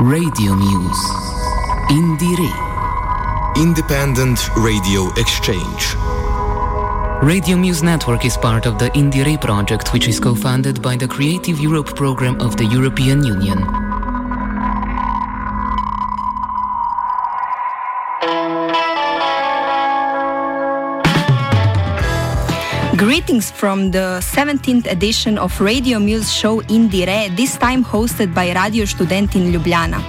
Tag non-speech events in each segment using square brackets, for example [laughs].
Radio Muse. Indire. Independent Radio Exchange. Radio Muse Network is part of the Indire project, which is co-funded by the Creative Europe program of the European Union. Greetings from the 17th edition of Radio Muse show Indire, this time hosted by Radio Student in Ljubljana.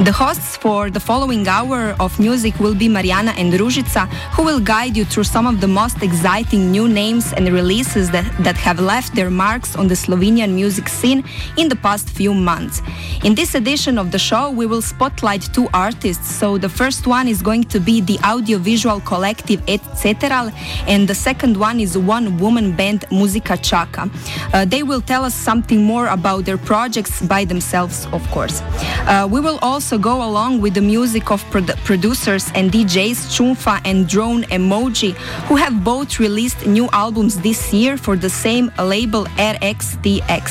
The hosts for the following hour of music will be Mariana and Ružica, who will guide you through some of the most exciting new names and releases that, that have left their marks on the Slovenian music scene in the past few months. In this edition of the show, we will spotlight two artists. So the first one is going to be the audiovisual collective Etc. and the second one is one woman band Muzika Chaka. Uh, they will tell us something more about their projects by themselves, of course. Uh, we will also also go along with the music of produ producers and DJs Chunfa and Drone Emoji, who have both released new albums this year for the same label RXTX.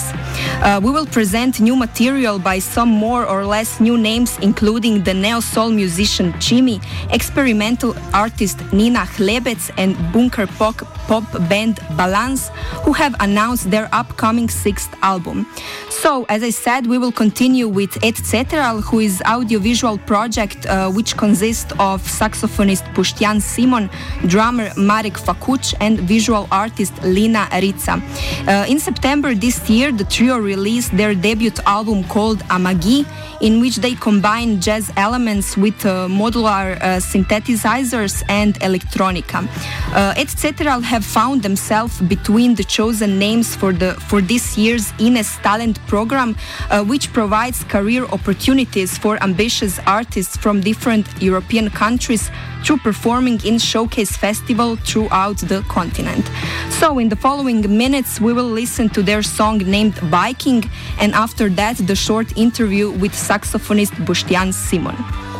Uh, we will present new material by some more or less new names, including the neo soul musician Chimi, experimental artist Nina Hlebec, and bunker pop, pop band Balance, who have announced their upcoming sixth album. So, as I said, we will continue with Etc., who is audiovisual project uh, which consists of saxophonist Boštjan Simon, drummer Marek Fakuch, and visual artist Lina Rica. Uh, in September this year, the trio released their debut album called Amagi, in which they combine jazz elements with uh, modular uh, synthesizers and electronica. Uh, Etc. have found themselves between the chosen names for the for this year's Ines Talent program, which provides career opportunities for ambitious artists from different European countries through performing in showcase festival throughout the continent. So in the following minutes we will listen to their song named Biking and after that the short interview with saxophonist Boštjan Simon.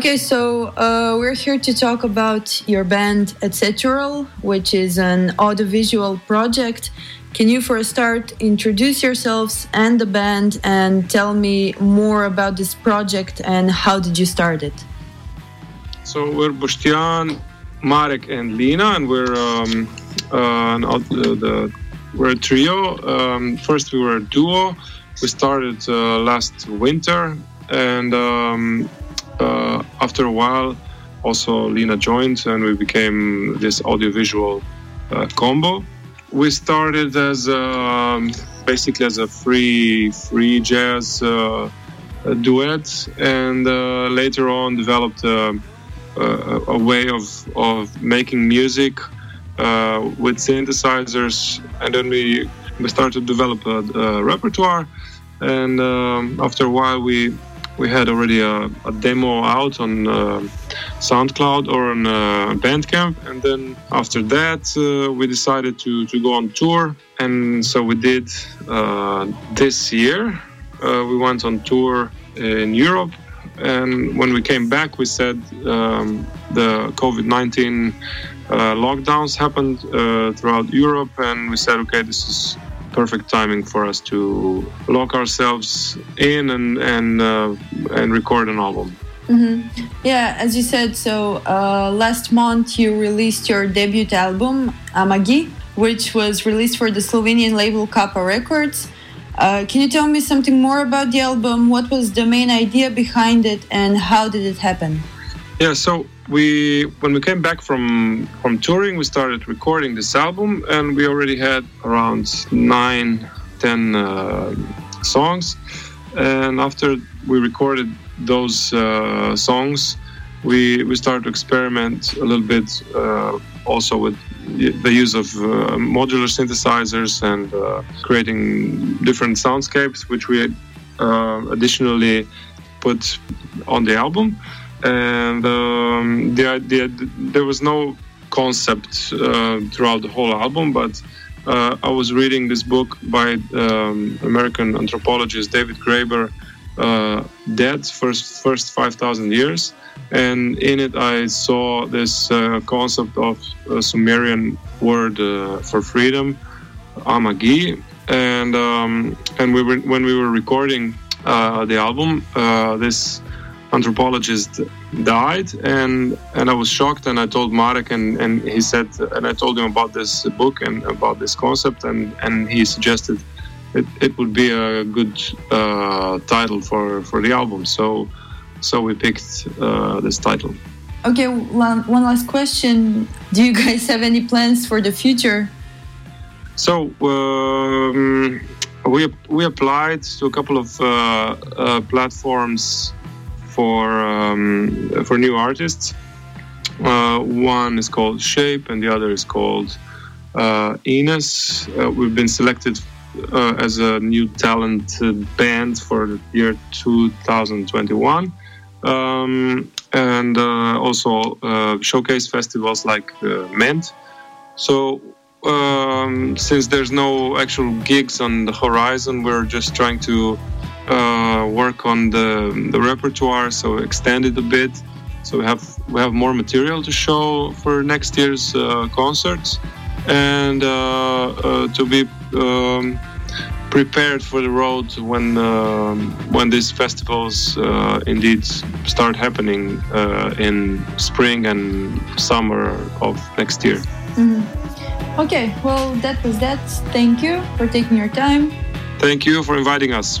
Okay, so uh, we're here to talk about your band, Etc., which is an audiovisual project. Can you, for a start, introduce yourselves and the band and tell me more about this project and how did you start it? So we're Boštjan, Marek, and Lina, and we're um, uh, the, the, we're a trio. Um, first, we were a duo. We started uh, last winter, and um, uh, after a while, also Lina joined, and we became this audiovisual uh, combo. We started as um, basically as a free free jazz uh, duet, and uh, later on developed a, a, way of of making music uh, with synthesizers, and then we we started to develop a, a repertoire. And um, after a while, we we had already a, a demo out on uh, SoundCloud or on uh, Bandcamp, and then after that uh, we decided to to go on tour, and so we did uh, this year. Uh, we went on tour in Europe, and when we came back, we said um, the COVID nineteen lockdowns happened throughout Europe, and we said, okay, this is perfect timing for us to lock ourselves in and and uh, and record an album. Mm-hmm. Yeah, as you said, so uh, last month you released your debut album Amagi, which was released for the Slovenian label Kappa Records. Uh, can you tell me something more about the album? What was the main idea behind it, and how did it happen? Yeah, so we when we came back from from touring, we started recording this album, and we already had around nine, ten uh, songs. And after we recorded those uh, songs, we we started to experiment a little bit uh, also with the use of uh, modular synthesizers and uh, creating different soundscapes, which we uh, additionally put on the album and um, the idea there was no concept uh, throughout the whole album, but uh, I was reading this book by um, American anthropologist David Graeber, uh, "Debt: First First Five Thousand Years," and in it I saw this uh, concept of a Sumerian word uh, for freedom, amagi, and um, and we were when we were recording uh, the album, this anthropologist died and and I was shocked and I told Marek and, and he said and I told him about this book and about this concept and and he suggested it, it would be a good uh, title for for the album. So so we picked uh, this title. Okay one, one last question. Do you guys have any plans for the future? So um, we we applied to a couple of uh, uh platforms for um, for new artists. Uh, one is called Shape, and the other is called uh, Ines. Uh, we've been selected uh, as a new talent band for the year 2021, um, and uh, also uh, showcase festivals like Ment. So um, since there's no actual gigs on the horizon, we're just trying to uh, work on the, the repertoire, so extend it a bit. So we have we have more material to show for next year's uh, concerts, and uh, uh to be um, prepared for the road when um, when these festivals uh, indeed start happening uh, in spring and summer of next year. Mm-hmm. Okay, well that was that. Thank you for taking your time. Thank you for inviting us.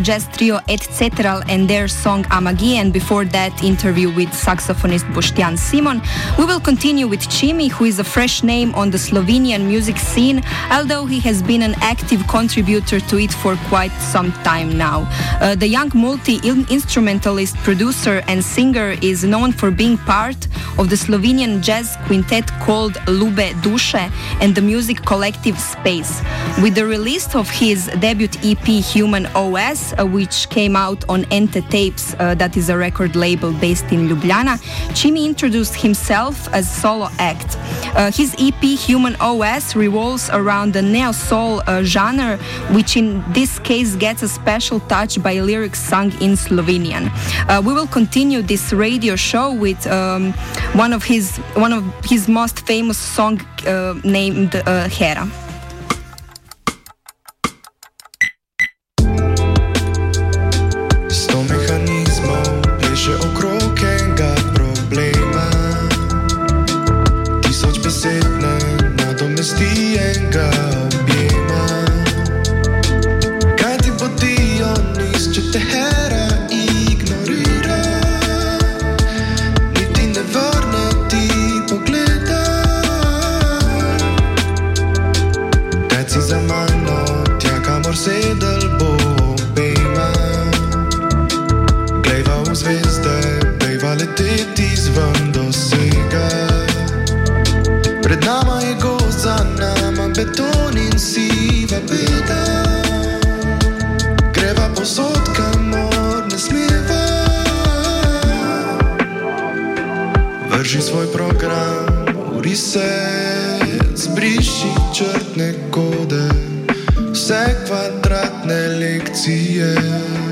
jazz trio Etc. and their song Amagi, and before that, interview with saxophonist Boštjan Simon. We will continue with Chimi, who is a fresh name on the Slovenian music scene, although he has been an active contributor to it for quite some time now. Uh, the young multi instrumentalist, producer, and singer is known for being part of the Slovenian jazz quintet called Lube Duše and the music collective Space. With the release of his debut EP Human OS, uh, which came out on Ente Tapes, uh, that is a record label based in Ljubljana, Chimi introduced himself as solo act. Uh, his EP Human OS revolves around the neo soul uh, genre, which in this case gets a special touch by lyrics sung in Slovenian. Uh, we will continue this radio show with um, one of his one of his most famous song uh, named Hera. квадратна лекция.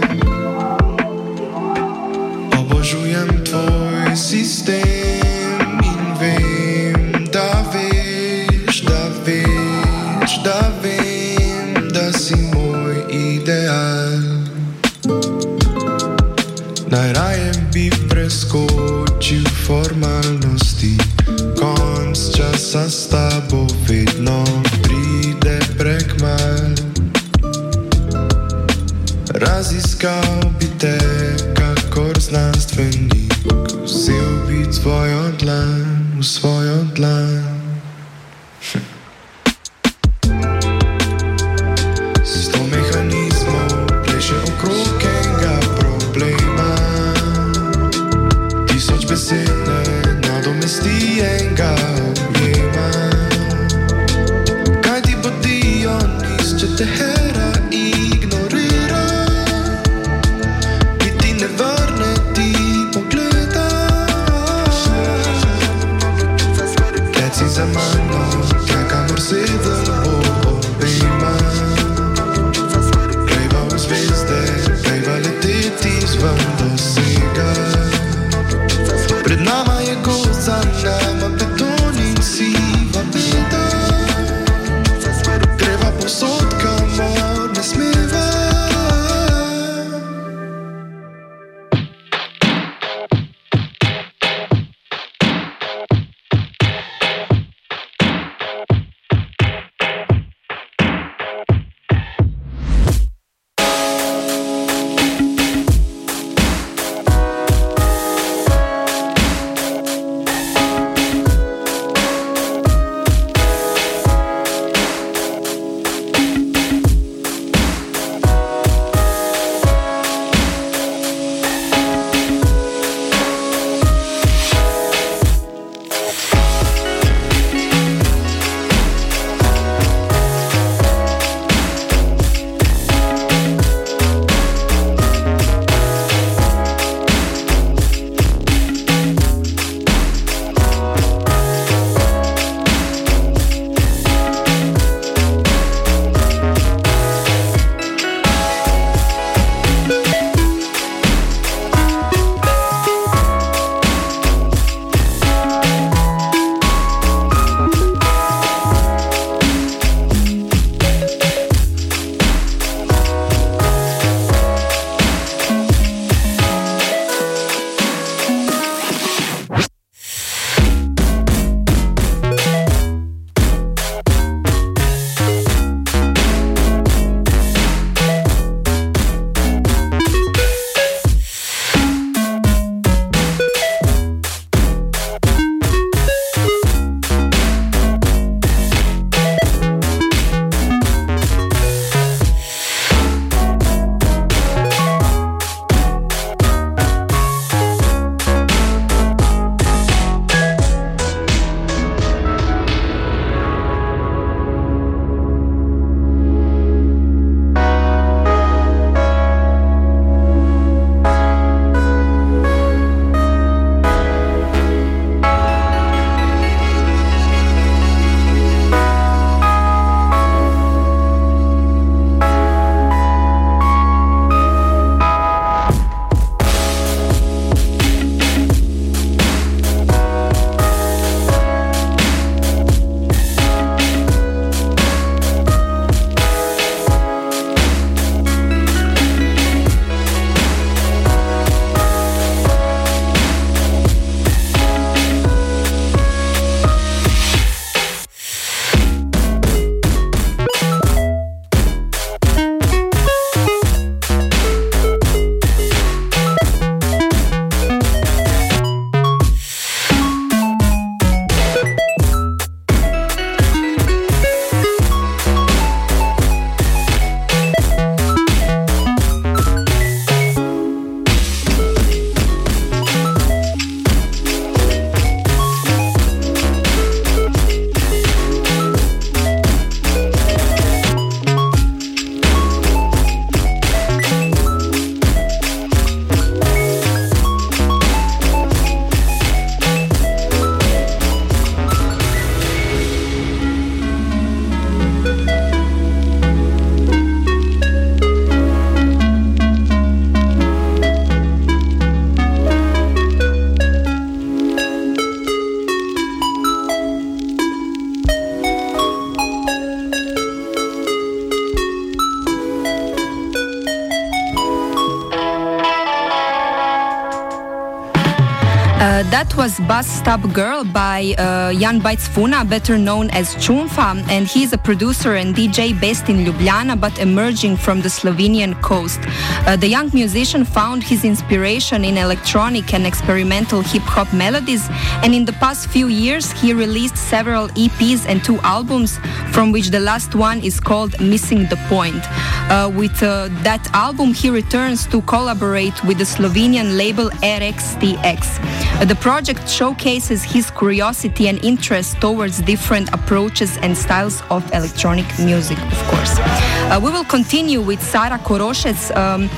That was Bus Stop Girl by uh, Jan Bajcfuna, better known as Chunfa, and he's a producer and DJ based in Ljubljana but emerging from the Slovenian coast. Uh, the young musician found his inspiration in electronic and experimental hip hop melodies, and in the past few years he released several EPs and two albums, from which the last one is called Missing the Point. Uh, with uh, that album, he returns to collaborate with the Slovenian label RXTX. The project showcases his curiosity and interest towards different approaches and styles of electronic music, of course. Uh, we will continue with Sara Koroshec, um,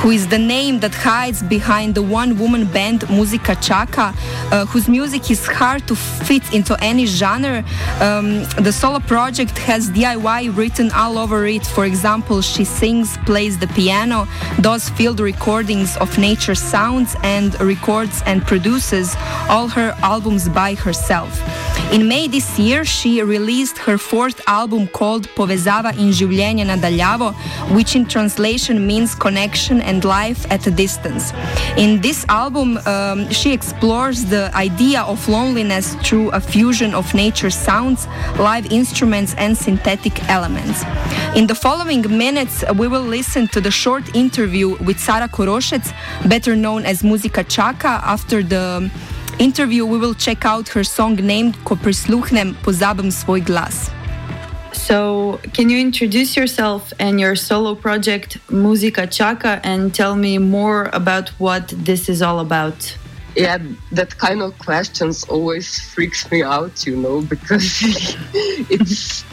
who is the name that hides behind the one woman band Muzika Chaka, uh, whose music is hard to fit into any genre. Um, the solo project has DIY written all over it. For example, she sings, plays the piano, does field recordings of nature sounds, and records and produces all her albums by herself. In May this year, she released her fourth album called Povezava in življenje nadaljavo, which in translation means connection and life at a distance. In this album, um, she explores the idea of loneliness through a fusion of nature sounds, live instruments, and synthetic elements. In the following minutes, we will listen to the short interview with Sara Koroshec, better known as Muzika Čaka, after the interview, we will check out her song named Ko prisluhnem pozabim svoj glas. So, can you introduce yourself and your solo project Muzika Chaka and tell me more about what this is all about? Yeah, that kind of questions always freaks me out, you know, because [laughs] it's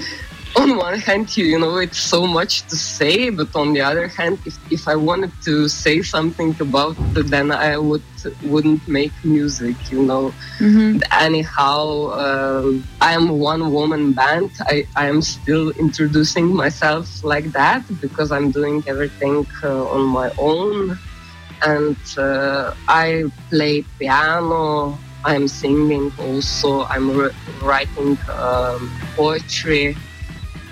on one hand, you, you know, it's so much to say, but on the other hand, if, if I wanted to say something about it, then I would wouldn't make music, you know. Mm-hmm. Anyhow, um, I am one woman band. I, I am still introducing myself like that because I'm doing everything uh, on my own, and uh, I play piano. I'm singing also. I'm re- writing um, poetry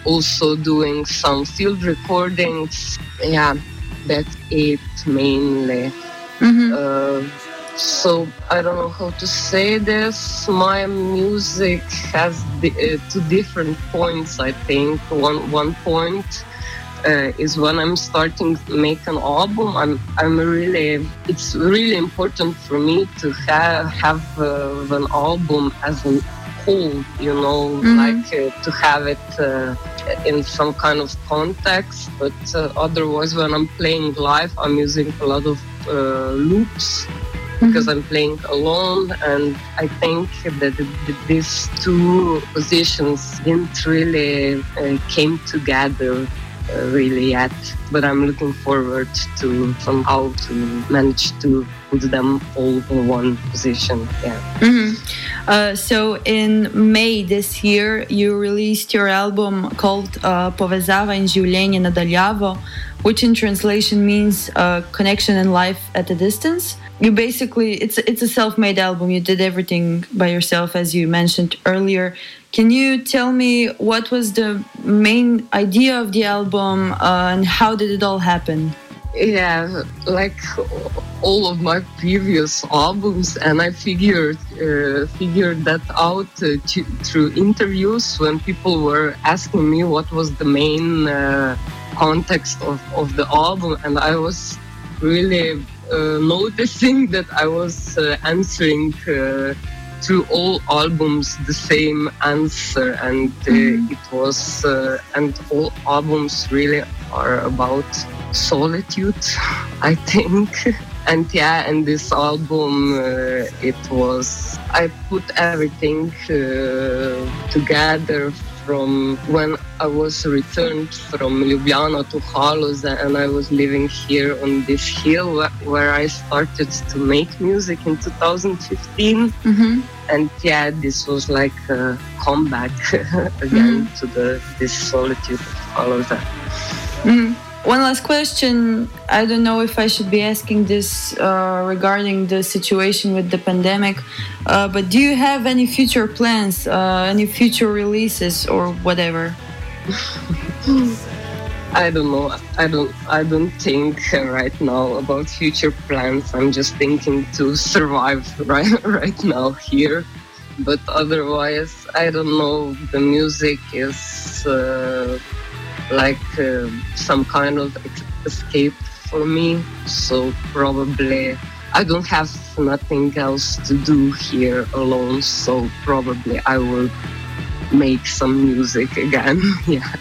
also doing some field recordings. Yeah, that's it mainly. Mm-hmm. Uh, so I don't know how to say this. My music has the, uh, two different points. I think one one point uh, is when I'm starting to make an album. I'm I'm really it's really important for me to have have uh, an album as a whole. You know, mm-hmm. like uh, to have it uh, in some kind of context. But uh, otherwise, when I'm playing live, I'm using a lot of uh, loops mm-hmm. because I'm playing alone. And I think that these two positions didn't really uh, came together uh, really yet. But I'm looking forward to somehow to manage to put them all in one position. Yeah. Mm-hmm. Uh, so in May this year, you released your album called uh, Povezava in življenje nadaljavo, which in translation means uh, connection and life at a distance. You basically it's it's a self-made album. You did everything by yourself, as you mentioned earlier. Can you tell me what was the main idea of the album uh, and how did it all happen? Yeah, like all of my previous albums, and I figured uh, figured that out uh, to, through interviews when people were asking me what was the main uh, context of, of the album, and I was really uh, noticing [laughs] that I was uh, answering through all albums the same answer and uh, mm. it was uh, and all albums really are about solitude i think [laughs] and yeah and this album uh, it was i put everything uh, together from when I was returned from Ljubljana to Haloz and I was living here on this hill where I started to make music in 2015. Mm-hmm. And yeah, this was like a comeback [laughs] again mm-hmm. to the this solitude of Haloz. Mm-hmm. One last question. I don't know if I should be asking this uh, regarding the situation with the pandemic, uh, but do you have any future plans, uh, any future releases, or whatever? [laughs] I don't know. I don't. I don't think right now about future plans. I'm just thinking to survive [laughs] right right now here. But otherwise, I don't know. The music is uh, like uh, some kind of escape for me. So probably I don't have nothing else to do here alone. So probably I will make some music again. [laughs] yeah.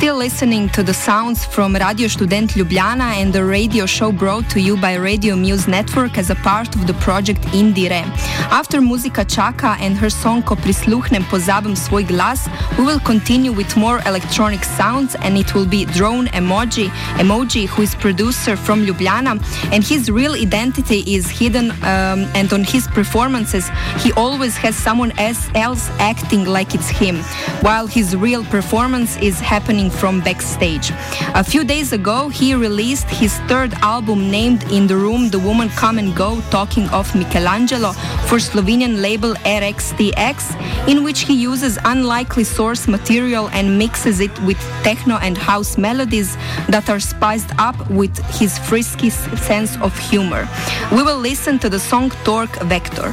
Still listening to the sounds from Radio Student Ljubljana and the radio show brought to you by Radio Muse Network as a part of the project Indire. After Muzika Chaka and her song Ko prisluhnem pozabim svoj glas, we will continue with more electronic sounds and it will be Drone Emoji, Emoji who is producer from Ljubljana and his real identity is hidden um, and on his performances he always has someone else acting like it's him, while his real performance is happening from backstage. A few days ago, he released his third album named In the Room The Woman Come and Go, talking of Michelangelo for Slovenian label RXTX, in which he uses unlikely source material and mixes it with techno and house melodies that are spiced up with his frisky sense of humor. We will listen to the song Torque Vector.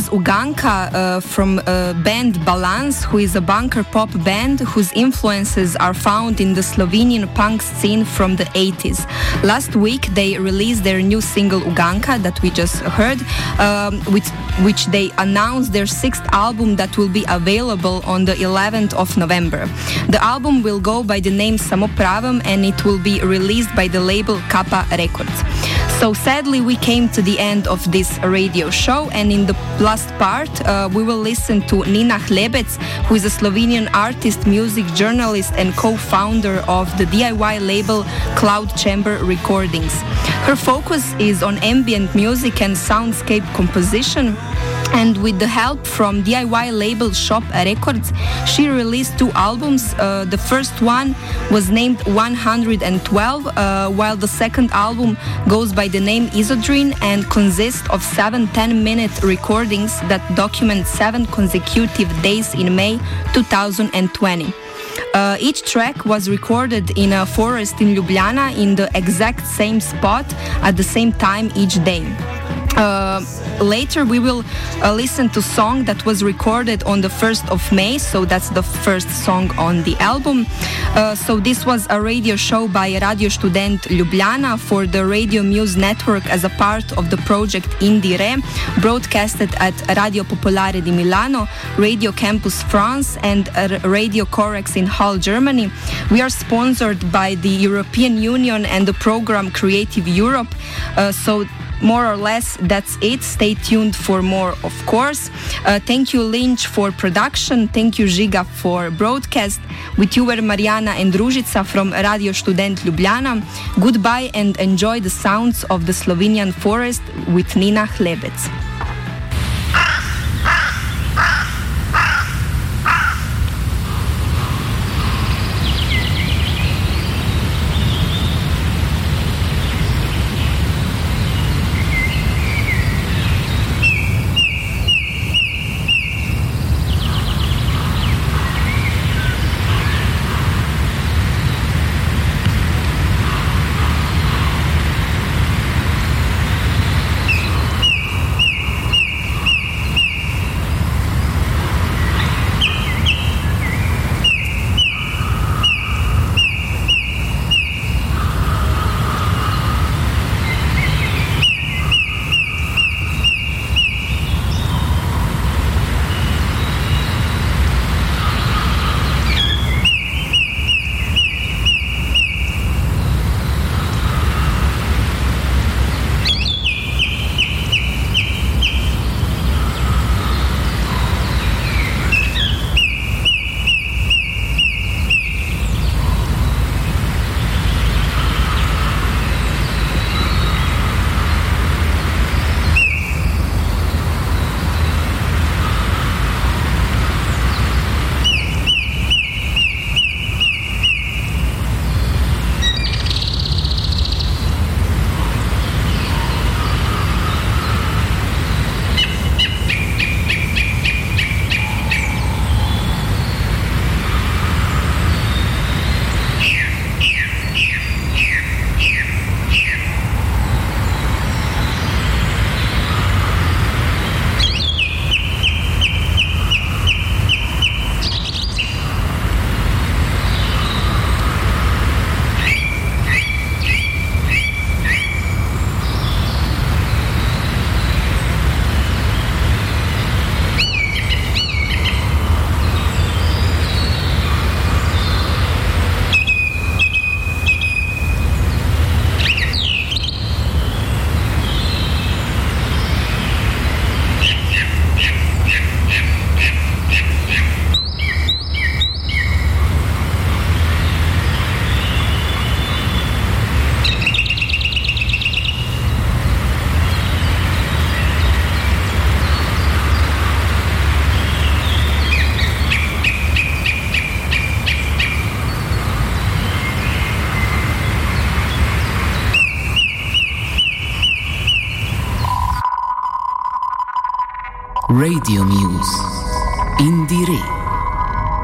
Was Uganka uh, from uh, band Balance, who is a bunker pop band whose influences are found in the Slovenian punk scene from the 80s. Last week they released their new single Uganka that we just heard, um, which, which they announced their sixth album that will be available on the 11th of November. The album will go by the name Samopravam and it will be released by the label Kappa Records. So sadly, we came to the end of this radio show, and in the last part, uh, we will listen to Nina Hlebec, who is a Slovenian artist, music journalist, and co-founder of the DIY label Cloud Chamber Recordings. Her focus is on ambient music and soundscape composition and with the help from DIY label Shop Records, she released two albums. Uh, the first one was named 112, uh, while the second album goes by the name Isodrine and consists of seven 10 minute recordings that document seven consecutive days in May 2020. Uh, each track was recorded in a forest in Ljubljana in the exact same spot at the same time each day. Uh, later we will uh, listen to song that was recorded on the 1st of May so that's the first song on the album. Uh, so this was a radio show by Radio Student Ljubljana for the Radio Muse Network as a part of the project Indire broadcasted at Radio Popolare di Milano Radio Campus France and Radio Corax in Halle Germany. We are sponsored by the European Union and the program Creative Europe. Uh, so more or less that's it. Stay tuned for more of course. Uh, thank you lynch for production. Thank you žiga for broadcast. With you were mariana and ružica from radio student ljubljana. Goodbye and enjoy the sounds of the slovenian forest with nina hlebec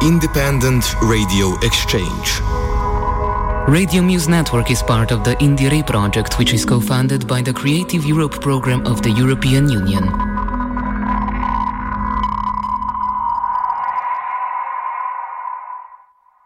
Independent Radio Exchange. Radio Muse Network is part of the Indire project, which is co funded by the Creative Europe program of the European Union.